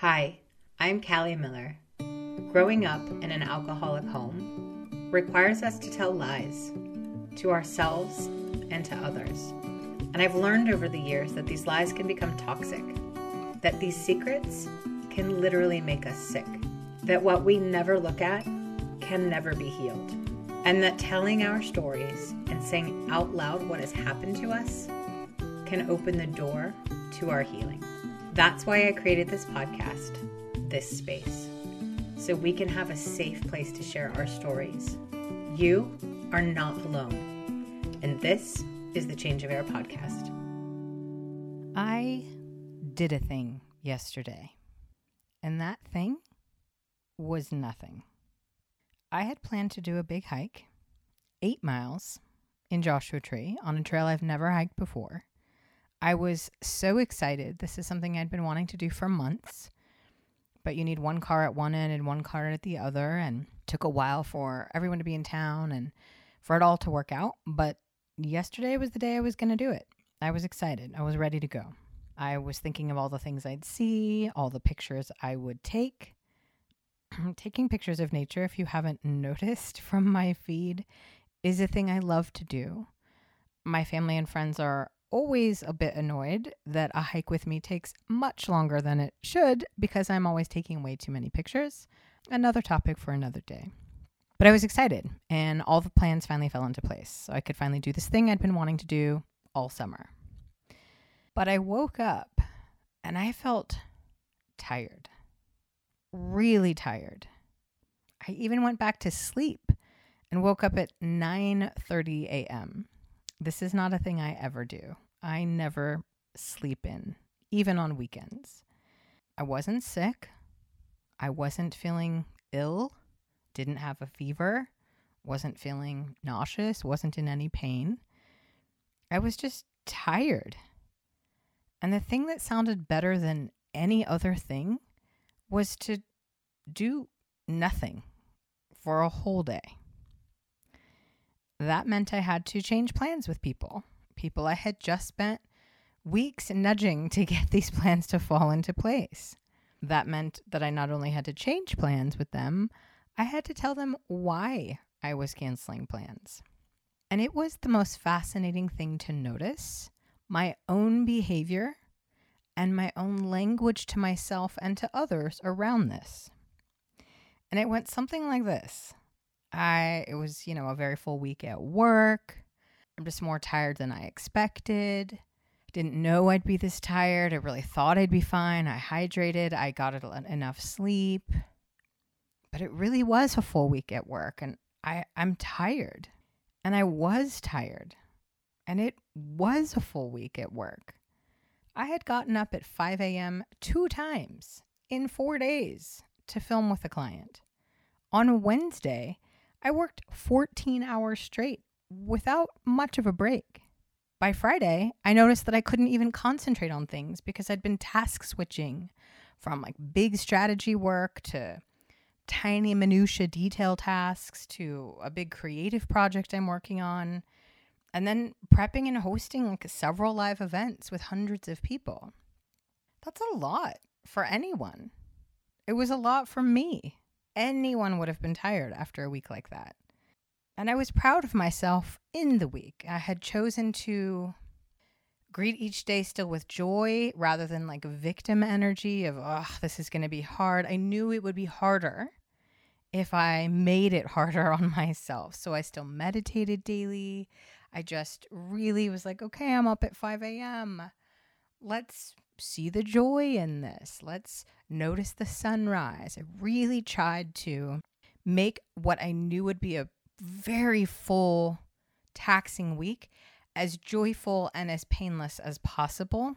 Hi, I'm Callie Miller. Growing up in an alcoholic home requires us to tell lies to ourselves and to others. And I've learned over the years that these lies can become toxic, that these secrets can literally make us sick, that what we never look at can never be healed, and that telling our stories and saying out loud what has happened to us can open the door to our healing. That's why I created this podcast, this space, so we can have a safe place to share our stories. You are not alone. And this is the Change of Air podcast. I did a thing yesterday, and that thing was nothing. I had planned to do a big hike, eight miles in Joshua Tree on a trail I've never hiked before. I was so excited. This is something I'd been wanting to do for months. But you need one car at one end and one car at the other and took a while for everyone to be in town and for it all to work out, but yesterday was the day I was going to do it. I was excited. I was ready to go. I was thinking of all the things I'd see, all the pictures I would take. Taking pictures of nature, if you haven't noticed from my feed, is a thing I love to do. My family and friends are always a bit annoyed that a hike with me takes much longer than it should because I'm always taking way too many pictures. Another topic for another day. But I was excited, and all the plans finally fell into place. So I could finally do this thing I'd been wanting to do all summer. But I woke up and I felt tired. Really tired. I even went back to sleep and woke up at 9:30 a.m. This is not a thing I ever do. I never sleep in, even on weekends. I wasn't sick. I wasn't feeling ill, didn't have a fever, wasn't feeling nauseous, wasn't in any pain. I was just tired. And the thing that sounded better than any other thing was to do nothing for a whole day. That meant I had to change plans with people, people I had just spent weeks nudging to get these plans to fall into place. That meant that I not only had to change plans with them, I had to tell them why I was canceling plans. And it was the most fascinating thing to notice my own behavior and my own language to myself and to others around this. And it went something like this I it was, you know, a very full week at work. I'm just more tired than I expected. Didn't know I'd be this tired. I really thought I'd be fine. I hydrated. I got enough sleep. But it really was a full week at work and I I'm tired. And I was tired. And it was a full week at work. I had gotten up at 5 a.m. two times in four days to film with a client. On Wednesday, I worked 14 hours straight without much of a break. By Friday, I noticed that I couldn't even concentrate on things because I'd been task switching from like big strategy work to tiny minutia detail tasks to a big creative project I'm working on and then prepping and hosting like several live events with hundreds of people. That's a lot for anyone. It was a lot for me anyone would have been tired after a week like that. And I was proud of myself in the week. I had chosen to greet each day still with joy rather than like victim energy of, oh, this is going to be hard. I knew it would be harder if I made it harder on myself. So I still meditated daily. I just really was like, okay, I'm up at 5 a.m. Let's see the joy in this. Let's notice the sunrise. I really tried to make what I knew would be a very full, taxing week as joyful and as painless as possible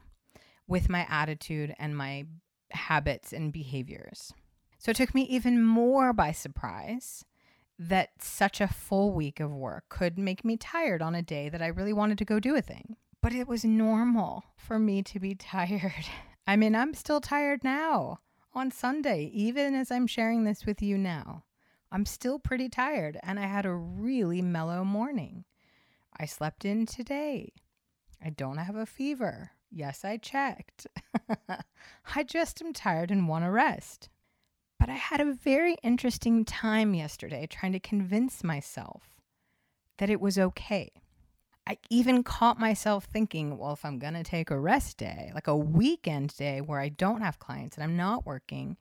with my attitude and my habits and behaviors. So it took me even more by surprise that such a full week of work could make me tired on a day that I really wanted to go do a thing. But it was normal for me to be tired. I mean, I'm still tired now on Sunday, even as I'm sharing this with you now. I'm still pretty tired, and I had a really mellow morning. I slept in today. I don't have a fever. Yes, I checked. I just am tired and want to rest. But I had a very interesting time yesterday trying to convince myself that it was okay. I even caught myself thinking, well, if I'm going to take a rest day, like a weekend day where I don't have clients and I'm not working,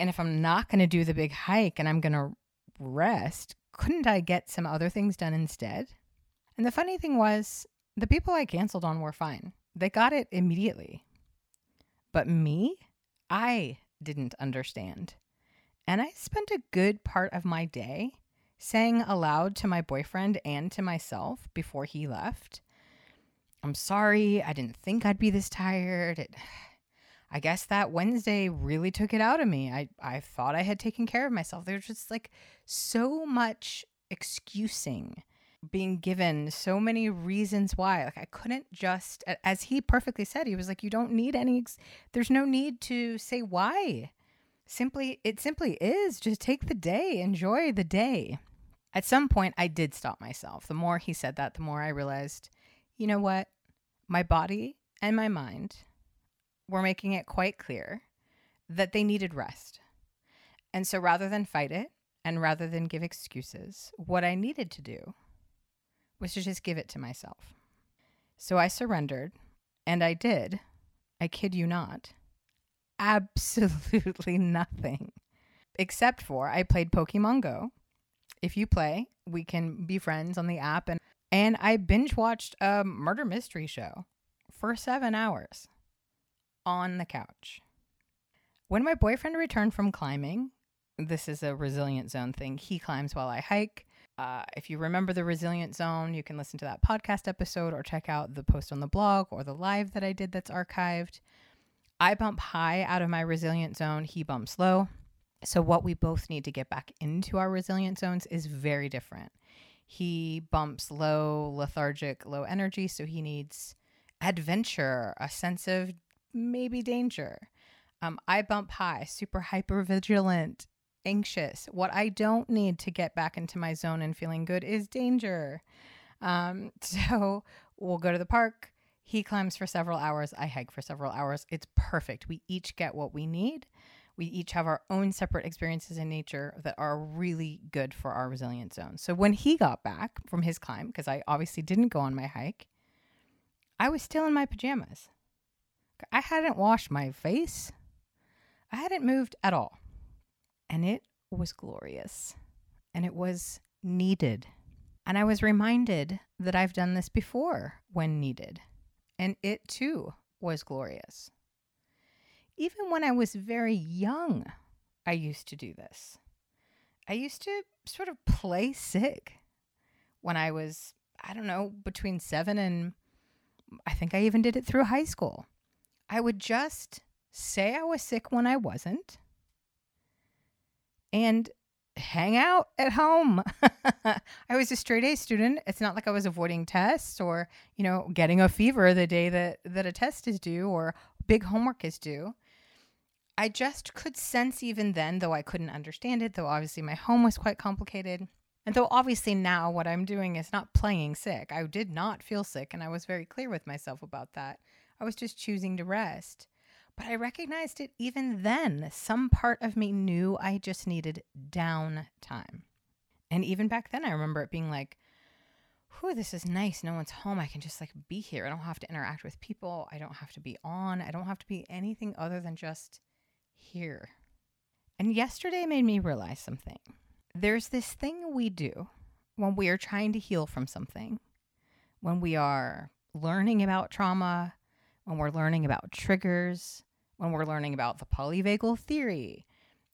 and if I'm not going to do the big hike and I'm going to rest, couldn't I get some other things done instead? And the funny thing was, the people I canceled on were fine. They got it immediately. But me, I didn't understand. And I spent a good part of my day saying aloud to my boyfriend and to myself before he left, I'm sorry, I didn't think I'd be this tired. It, I guess that Wednesday really took it out of me. I, I thought I had taken care of myself. There's just like so much excusing being given so many reasons why like i couldn't just as he perfectly said he was like you don't need any there's no need to say why simply it simply is. Just take the day enjoy the day. At some point i did stop myself. The more he said that the more i realized you know what? My body and my mind were making it quite clear that they needed rest. And so rather than fight it and rather than give excuses what i needed to do was to just give it to myself. So I surrendered, and I did, I kid you not, absolutely nothing. Except for I played Pokemon Go. If you play, we can be friends on the app and and I binge watched a murder mystery show for 7 hours on the couch. When my boyfriend returned from climbing, this is a resilient zone thing. He climbs while I hike. Uh, if you remember the Resilient Zone, you can listen to that podcast episode or check out the post on the blog or the live that I did that's archived. I bump high out of my resilient zone, he bumps low. So, what we both need to get back into our resilient zones is very different. He bumps low, lethargic, low energy. So, he needs adventure, a sense of maybe danger. Um, I bump high, super hyper vigilant, anxious. What I don't need to get back into my zone and feeling good is danger. Um, so we'll go to the park. He climbs for several hours. I hike for several hours. It's perfect. We each get what we need. We each have our own separate experiences in nature that are really good for our resilient zone. So when he got back from his climb, because I obviously didn't go on my hike, I was still in my pajamas. I hadn't washed my face. I hadn't moved at all and it was glorious and it was needed. And I was reminded that I've done this before when needed, and it too was glorious. Even when I was very young, I used to do this. I used to sort of play sick when I was, I don't know, between seven and I think I even did it through high school. I would just say I was sick when I wasn't and hang out at home. I was a straight A student. It's not like I was avoiding tests or, you know, getting a fever the day that that a test is due or big homework is due. I just could sense even then, though I couldn't understand it, though obviously my home was quite complicated. And though obviously now what I'm doing is not playing sick, I did not feel sick and I was very clear with myself about that. I was just choosing to rest. But I recognized it even then. Some part of me knew I just needed downtime. And even back then, I remember it being like, whew, this is nice. No one's home. I can just like be here. I don't have to interact with people. I don't have to be on. I don't have to be anything other than just here. And yesterday made me realize something. There's this thing we do when we are trying to heal from something, when we are learning about trauma, when we're learning about triggers, when we're learning about the polyvagal theory,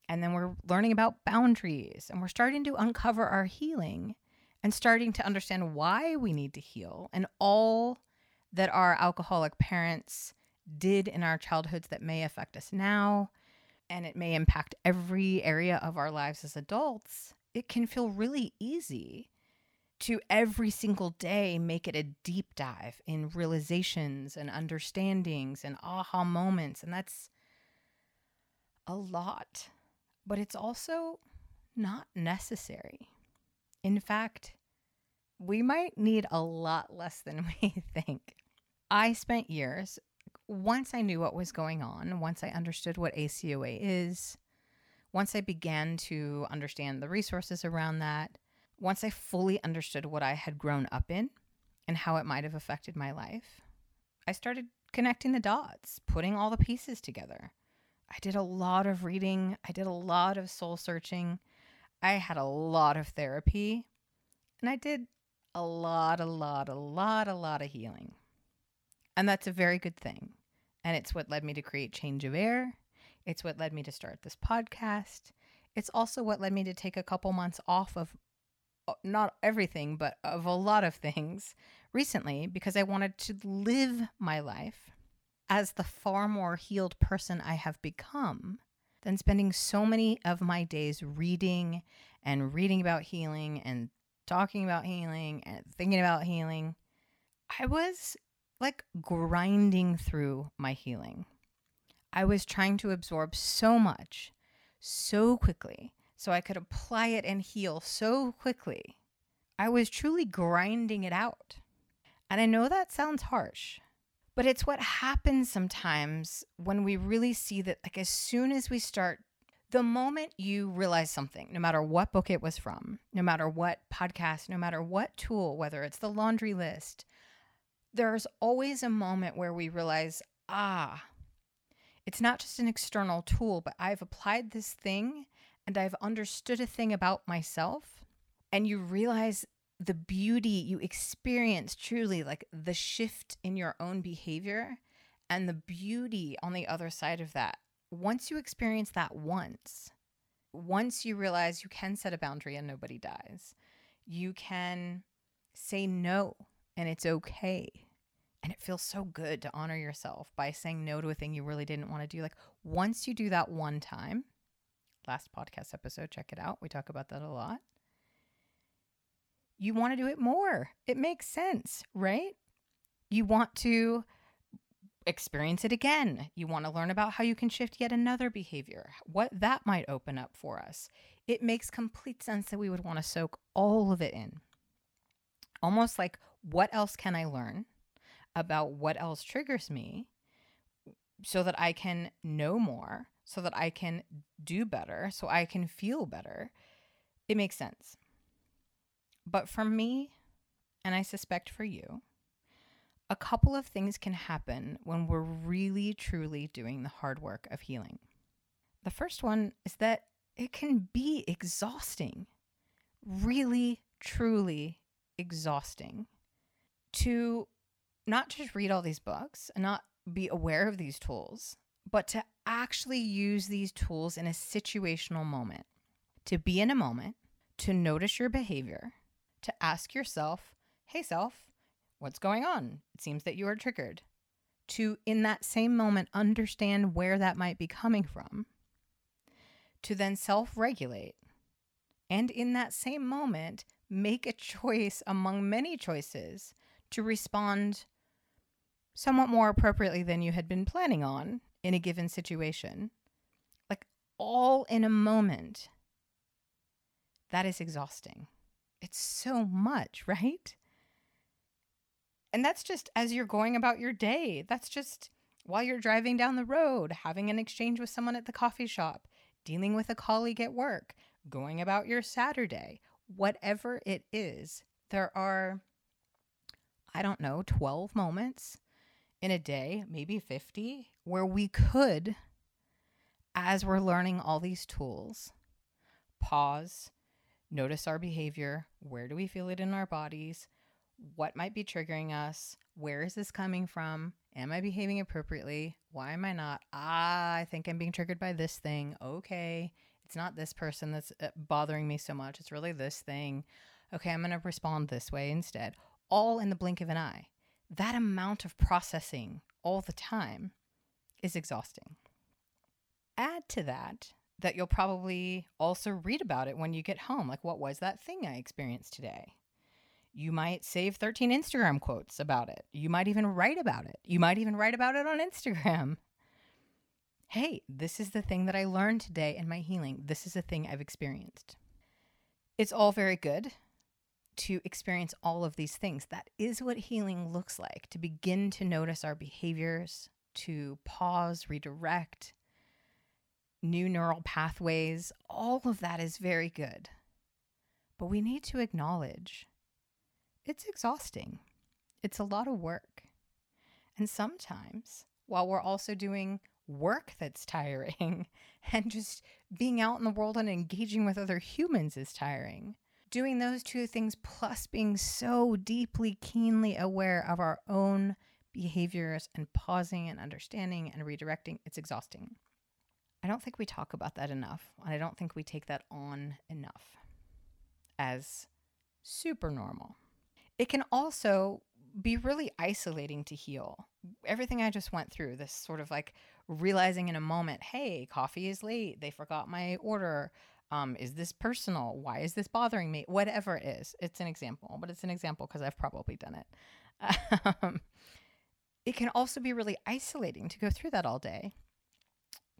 and then we're learning about boundaries, and we're starting to uncover our healing and starting to understand why we need to heal and all that our alcoholic parents did in our childhoods that may affect us now and it may impact every area of our lives as adults, it can feel really easy to every single day make it a deep dive in realizations and understandings and aha moments. And that's a lot, but it's also not necessary. In fact, we might need a lot less than we think. I spent years once I knew what was going on, once I understood what ACOA is, once I began to understand the resources around that, once I fully understood what I had grown up in and how it might have affected my life, I started connecting the dots, putting all the pieces together. I did a lot of reading, I did a lot of soul searching, I had a lot of therapy, and I did a lot, a lot, a lot, a lot of healing. And that's a very good thing. And it's what led me to create Change of Air. It's what led me to start this podcast. It's also what led me to take a couple months off of not everything, but of a lot of things recently because I wanted to live my life as the far more healed person I have become than spending so many of my days reading and reading about healing and talking about healing and thinking about healing. I was like grinding through my healing. I was trying to absorb so much so quickly so I could apply it and heal so quickly. I was truly grinding it out. And I know that sounds harsh, but it's what happens sometimes when we really see that, like, as soon as we start, the moment you realize something, no matter what book it was from, no matter what podcast, no matter what tool, whether it's the laundry list, there's always a moment where we realize, ah, it's not just an external tool, but I've applied this thing and I've understood a thing about myself. And you realize the beauty you experience truly, like the shift in your own behavior and the beauty on the other side of that. Once you experience that once, once you realize you can set a boundary and nobody dies, you can say no and it's okay. And it feels so good to honor yourself by saying no to a thing you really didn't want to do. Like once you do that one time, last podcast episode, check it out. We talk about that a lot. You want to do it more. It makes sense, right? You want to experience it again. You want to learn about how you can shift yet another behavior, what that might open up for us. It makes complete sense that we would want to soak all of it in. Almost like what else can I learn about what else triggers me so that I can know more, so that I can do better, so I can feel better. It makes sense. But for me, and I suspect for you, a couple of things can happen when we're really, truly doing the hard work of healing. The first one is that it can be exhausting, really, truly exhausting to not just read all these books and not be aware of these tools, but to actually use these tools in a situational moment, to be in a moment, to notice your behavior, to ask yourself, hey, self, what's going on? It seems that you are triggered. To, in that same moment, understand where that might be coming from, to then self regulate, and in that same moment, make a choice among many choices to respond somewhat more appropriately than you had been planning on in a given situation. Like all in a moment. That is exhausting. It's so much, right? And that's just as you're going about your day. That's just while you're driving down the road, having an exchange with someone at the coffee shop, dealing with a colleague at work, going about your Saturday, whatever it is. There are I don't know, 12 moments in a day, maybe 50, where we could, as we're learning all these tools, pause, notice our behavior. Where do we feel it in our bodies? What might be triggering us? Where is this coming from? Am I behaving appropriately? Why am I not? Ah, I think I'm being triggered by this thing. Okay. It's not this person that's uh, bothering me so much. It's really this thing. Okay, I'm going to respond this way instead all in the blink of an eye. That amount of processing all the time is exhausting. Add to that that you'll probably also read about it when you get home. Like, what was that thing I experienced today? You might save 13 Instagram quotes about it. You might even write about it. You might even write about it on Instagram. Hey, this is the thing that I learned today in my healing. This is the thing I've experienced. It's all very good to experience all of these things. That is what healing looks like to begin to notice our behaviors, to pause, redirect, new neural pathways. All of that is very good. But we need to acknowledge it's exhausting, it's a lot of work. And sometimes, while we're also doing work that's tiring and just being out in the world and engaging with other humans is tiring. Doing those two things plus being so deeply, keenly aware of our own behaviors and pausing and understanding and redirecting, it's exhausting. I don't think we talk about that enough. And I don't think we take that on enough as super normal. It can also be really isolating to heal. Everything I just went through, this sort of like realizing in a moment, hey, coffee is late. They forgot my order. Um, is this personal? Why is this bothering me? Whatever it is, it's an example, but it's an example because I've probably done it. Um, it can also be really isolating to go through that all day.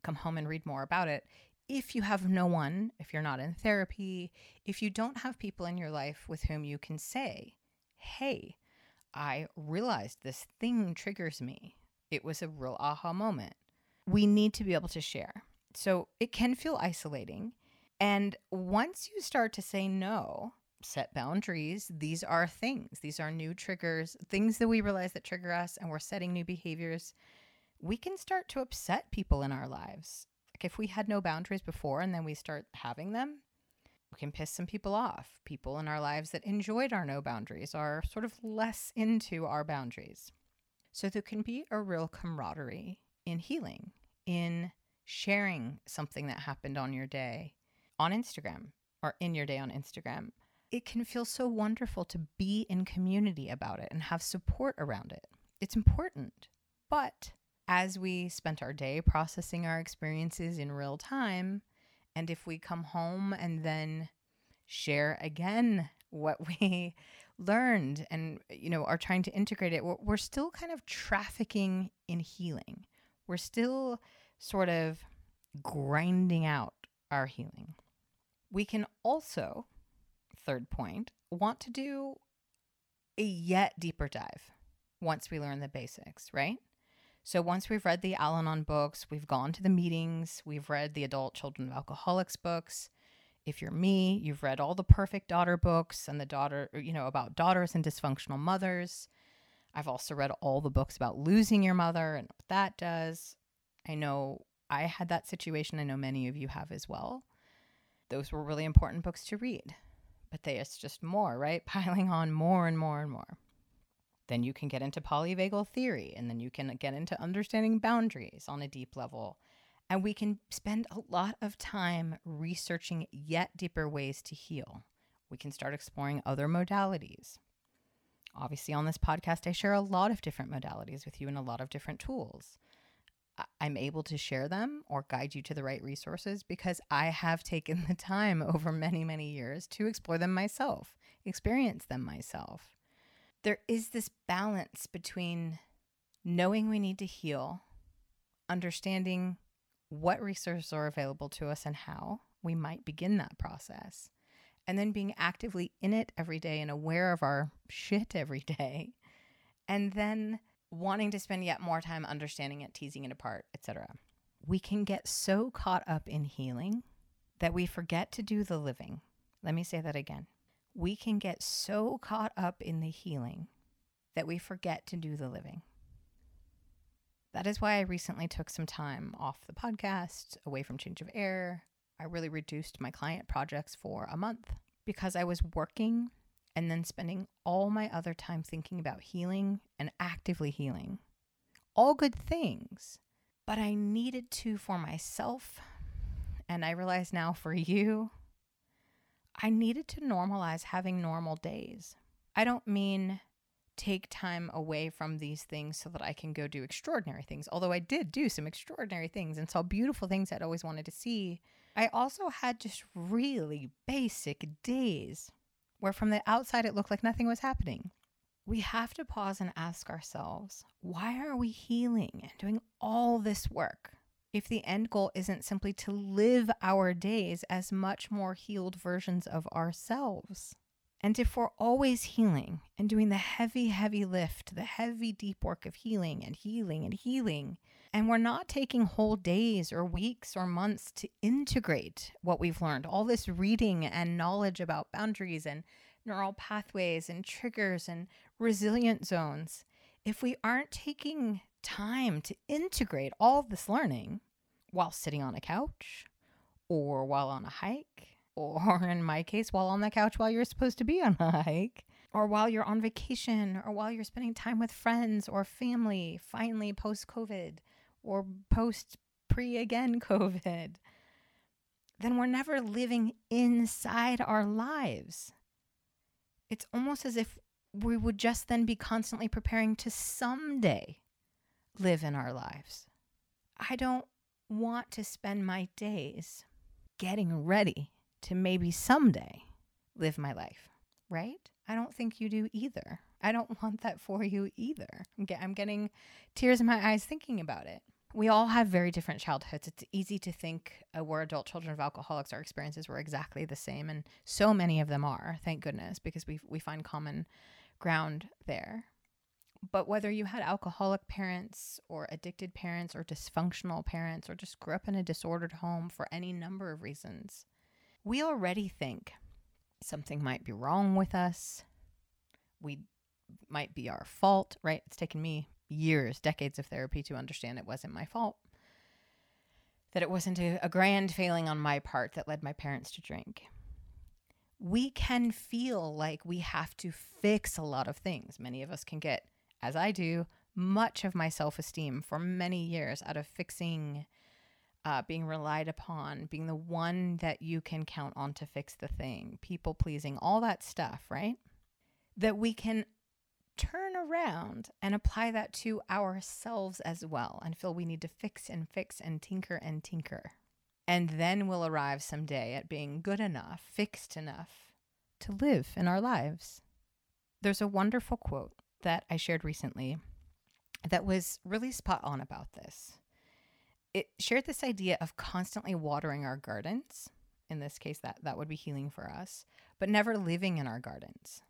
Come home and read more about it. If you have no one, if you're not in therapy, if you don't have people in your life with whom you can say, hey, I realized this thing triggers me. It was a real aha moment we need to be able to share. So it can feel isolating. And once you start to say no, set boundaries, these are things, these are new triggers, things that we realize that trigger us, and we're setting new behaviors, we can start to upset people in our lives. Like if we had no boundaries before and then we start having them, we can piss some people off. People in our lives that enjoyed our no boundaries are sort of less into our boundaries. So there can be a real camaraderie in healing in sharing something that happened on your day on Instagram or in your day on Instagram. It can feel so wonderful to be in community about it and have support around it. It's important. But as we spent our day processing our experiences in real time, and if we come home and then share again what we learned and you know are trying to integrate it we're, still kind of trafficking in healing we're still sort of grinding out our healing. We can also, third point, want to do a yet deeper dive once we learn the basics, right? So once we've read the Al Anon books, we've gone to the meetings, we've read the Adult Children of Alcoholics books. If you're me, you've read all the Perfect Daughter books and the daughter, you know, about daughters and dysfunctional mothers. I've also read all the books about losing your mother and what that does. I know I had that situation. I know many of you have as well. Those were really important books to read, but they, it's just more, right? Piling on more and more and more. Then you can get into polyvagal theory, and then you can get into understanding boundaries on a deep level. And we can spend a lot of time researching yet deeper ways to heal. We can start exploring other modalities. Obviously, on this podcast, I share a lot of different modalities with you and a lot of different tools. I'm able to share them or guide you to the right resources because I have taken the time over many, many years to explore them myself, experience them myself. There is this balance between knowing we need to heal, understanding what resources are available to us and how we might begin that process, and then being actively in it every day and aware of our shit every day. And then wanting to spend yet more time understanding it, teasing it apart, etc. We can get so caught up in healing that we forget to do the living. Let me say that again. We can get so caught up in the healing that we forget to do the living. That is why I recently took some time off the podcast, away from change of air. I really reduced my client projects for a month because I was working and then spending all my other time thinking about healing and actively healing. All good things. But I needed to for myself, and I realize now for you, I needed to normalize having normal days. I don't mean take time away from these things so that I can go do extraordinary things. Although I did do some extraordinary things and saw beautiful things I'd always wanted to see, I also had just really basic days where from the outside it looked like nothing was happening. We have to pause and ask ourselves why are we healing and doing all this work if the end goal isn't simply to live our days as much more healed versions of ourselves? And if we're always healing and doing the heavy, heavy lift, the heavy, deep work of healing and healing and healing, and we're not taking whole days or weeks or months to integrate what we've learned, all this reading and knowledge about boundaries and neural pathways and triggers and resilient zones, if we aren't taking time to integrate all this learning while sitting on a couch or while on a hike, or in my case, while on the couch while you're supposed to be on a hike, or while you're on vacation, or while you're spending time with friends or family, finally post COVID or post pre again COVID, then we're never living inside our lives. It's almost as if we would just then be constantly preparing to someday live in our lives. I don't want to spend my days getting ready to maybe someday live my life, right? I don't think you do either. I don't want that for you either. I'm, getting tears in my eyes thinking about it. We all have very different childhoods. It's easy to think uh, we're adult children of alcoholics. Our experiences were exactly the same, and so many of them are, thank goodness, because we we find common ground there. But whether you had alcoholic parents or addicted parents or dysfunctional parents or just grew up in a disordered home for any number of reasons, we already think something might be wrong with us. We might be our fault, right? It's taken me years, decades of therapy to understand it wasn't my fault. That it wasn't a, a, grand failing on my part that led my parents to drink. We can feel like we have to fix a lot of things. Many of us can get, as I do, much of my self esteem for many years out of fixing, uh, being relied upon, being the one that you can count on to fix the thing, people pleasing, all that stuff, right? That we can turn around and apply that to ourselves as well and feel we need to fix and fix and tinker and tinker. And then we'll arrive someday at being good enough, fixed enough to live in our lives. There's a wonderful quote that I shared recently that was really spot on about this. It shared this idea of constantly watering our gardens. In this case, that, that would be healing for us, but never living in our gardens.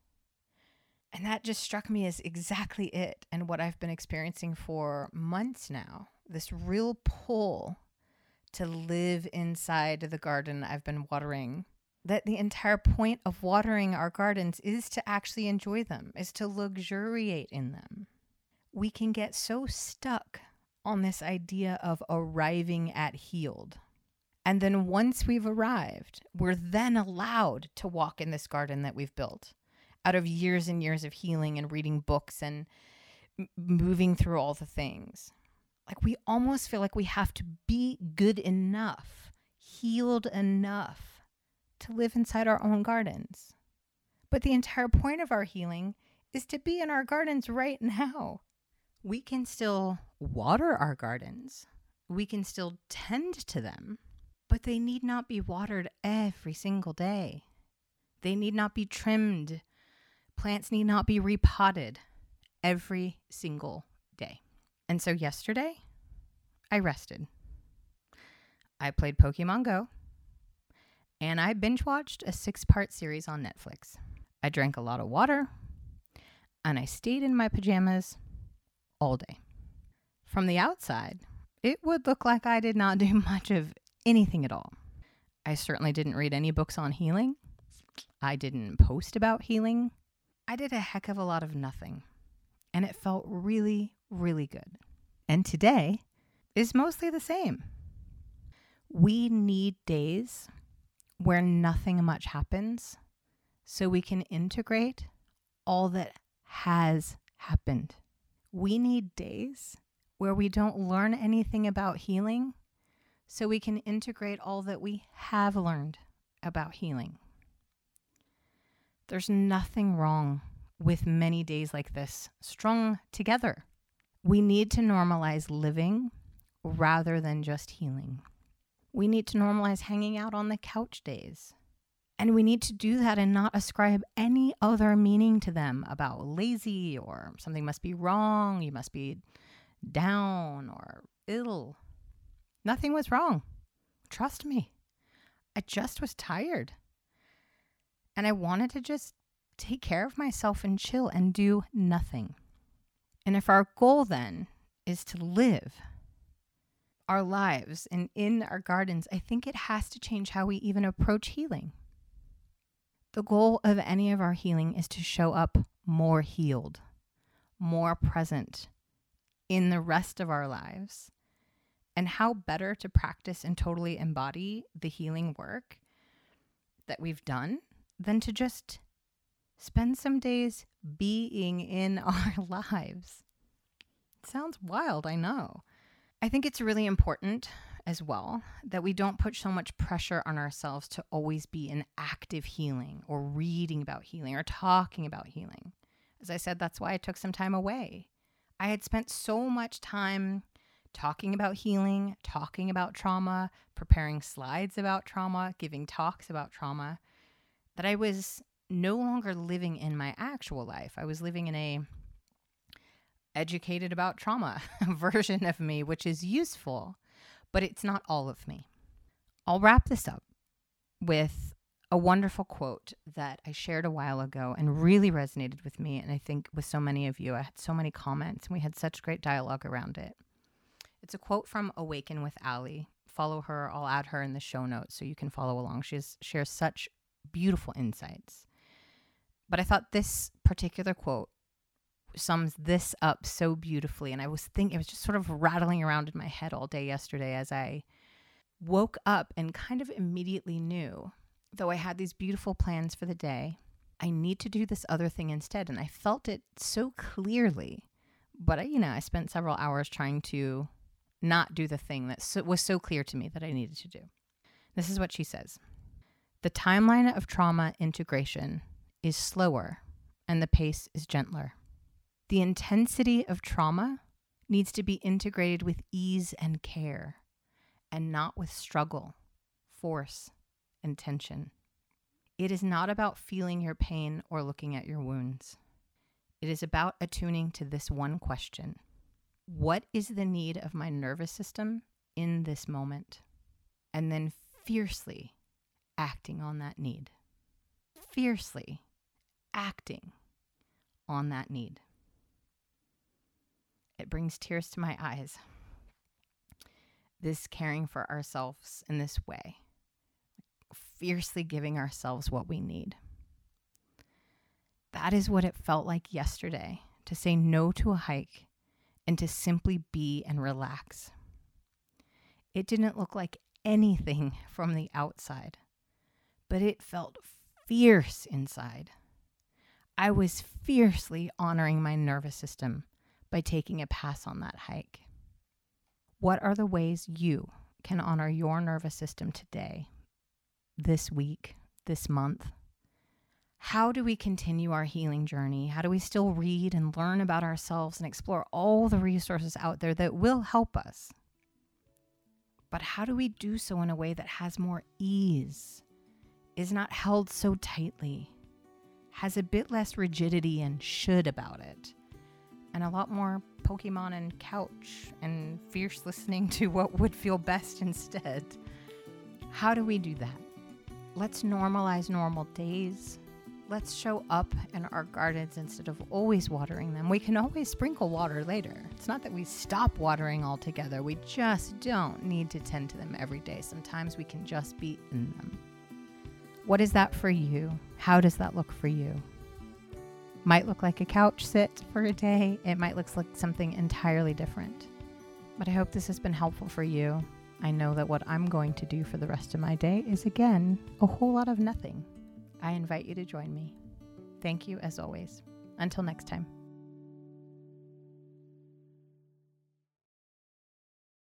And that just struck me as exactly it and what I've been experiencing for months now this real pull to live inside the garden I've been watering. That the entire point of watering our gardens is to actually enjoy them, is to luxuriate in them. We can get so stuck on this idea of arriving at healed. And then once we've arrived, we're then allowed to walk in this garden that we've built out of years and years of healing and reading books and m- moving through all the things. Like we almost feel like we have to be good enough, healed enough to live inside our own gardens. But the entire point of our healing is to be in our gardens right now. We can still water our gardens, we can still tend to them, but they need not be watered every single day. They need not be trimmed Plants need not be repotted every single day. And so yesterday, I rested. I played Pokemon Go and I binge watched a six part series on Netflix. I drank a lot of water and I stayed in my pajamas all day. From the outside, it would look like I did not do much of anything at all. I certainly didn't read any books on healing. I didn't post about healing. I did a heck of a lot of nothing, and it felt really, really good. And today is mostly the same. We need days where nothing much happens so we can integrate all that has happened. We need days where we don't learn anything about healing so we can integrate all that we have learned about healing. There's nothing wrong with many days like this strung together. We need to normalize living rather than just healing. We need to normalize hanging out on the couch days. And we need to do that and not ascribe any other meaning to them about lazy or something must be wrong, you must be down or ill. Nothing was wrong. Trust me. I just was tired. And I wanted to just take care of myself and chill and do nothing. And if our goal then is to live our lives and in our gardens, I think it has to change how we even approach healing. The goal of any of our healing is to show up more healed, more present in the rest of our lives. And how better to practice and totally embody the healing work that we've done than to just spend some days being in our lives. It sounds wild, I know. I think it's really important as well that we don't put so much pressure on ourselves to always be in active healing or reading about healing or talking about healing. As I said, that's why I took some time away. I had spent so much time talking about healing, talking about trauma, preparing slides about trauma, giving talks about trauma, that I was no longer living in my actual life. I was living in a educated about trauma version of me, which is useful, but it's not all of me. I'll wrap this up with a wonderful quote that I shared a while ago and really resonated with me. And I think with so many of you, I had so many comments and we had such great dialogue around it. It's a quote from Awaken with Ali. Follow her, I'll add her in the show notes so you can follow along. She shares such beautiful insights. But I thought this particular quote sums this up so beautifully. And I was thinking, it was just sort of rattling around in my head all day yesterday as I woke up and kind of immediately knew, though I had these beautiful plans for the day, I need to do this other thing instead. And I felt it so clearly. But, I, you know, I spent several hours trying to not do the thing that so, was so clear to me that I needed to do. This is what she says The timeline of trauma integration is slower and the pace is gentler. The intensity of trauma needs to be integrated with ease and care, and not with struggle, force, and tension. It is not about feeling your pain or looking at your wounds. It is about attuning to this one question What is the need of my nervous system in this moment? And then fiercely acting on that need. Fiercely acting on that need. It brings tears to my eyes. This caring for ourselves in this way, fiercely giving ourselves what we need. That is what it felt like yesterday to say no to a hike and to simply be and relax. It didn't look like anything from the outside, but it felt fierce inside. I was fiercely honoring my nervous system by taking a pass on that hike. What are the ways you can honor your nervous system today, this week, this month? How do we continue our healing journey? How do we still read and learn about ourselves and explore all the resources out there that will help us? But how do we do so in a way that has more ease, is not held so tightly, has a bit less rigidity and should about it? and a lot more Pokemon and couch and fierce listening to what would feel best instead. How do we do that? Let's normalize normal days. Let's show up in our gardens instead of always watering them. We can always sprinkle water later. It's not that we stop watering altogether, we just don't need to tend to them every day. Sometimes we can just be in them. What is that for you? How does that look for you? might look like a couch sit for a day, it might look like something entirely different. But I hope this has been helpful for you. I know that what I'm going to do for the rest of my day is again a whole lot of nothing. I invite you to join me. Thank you as always. Until next time.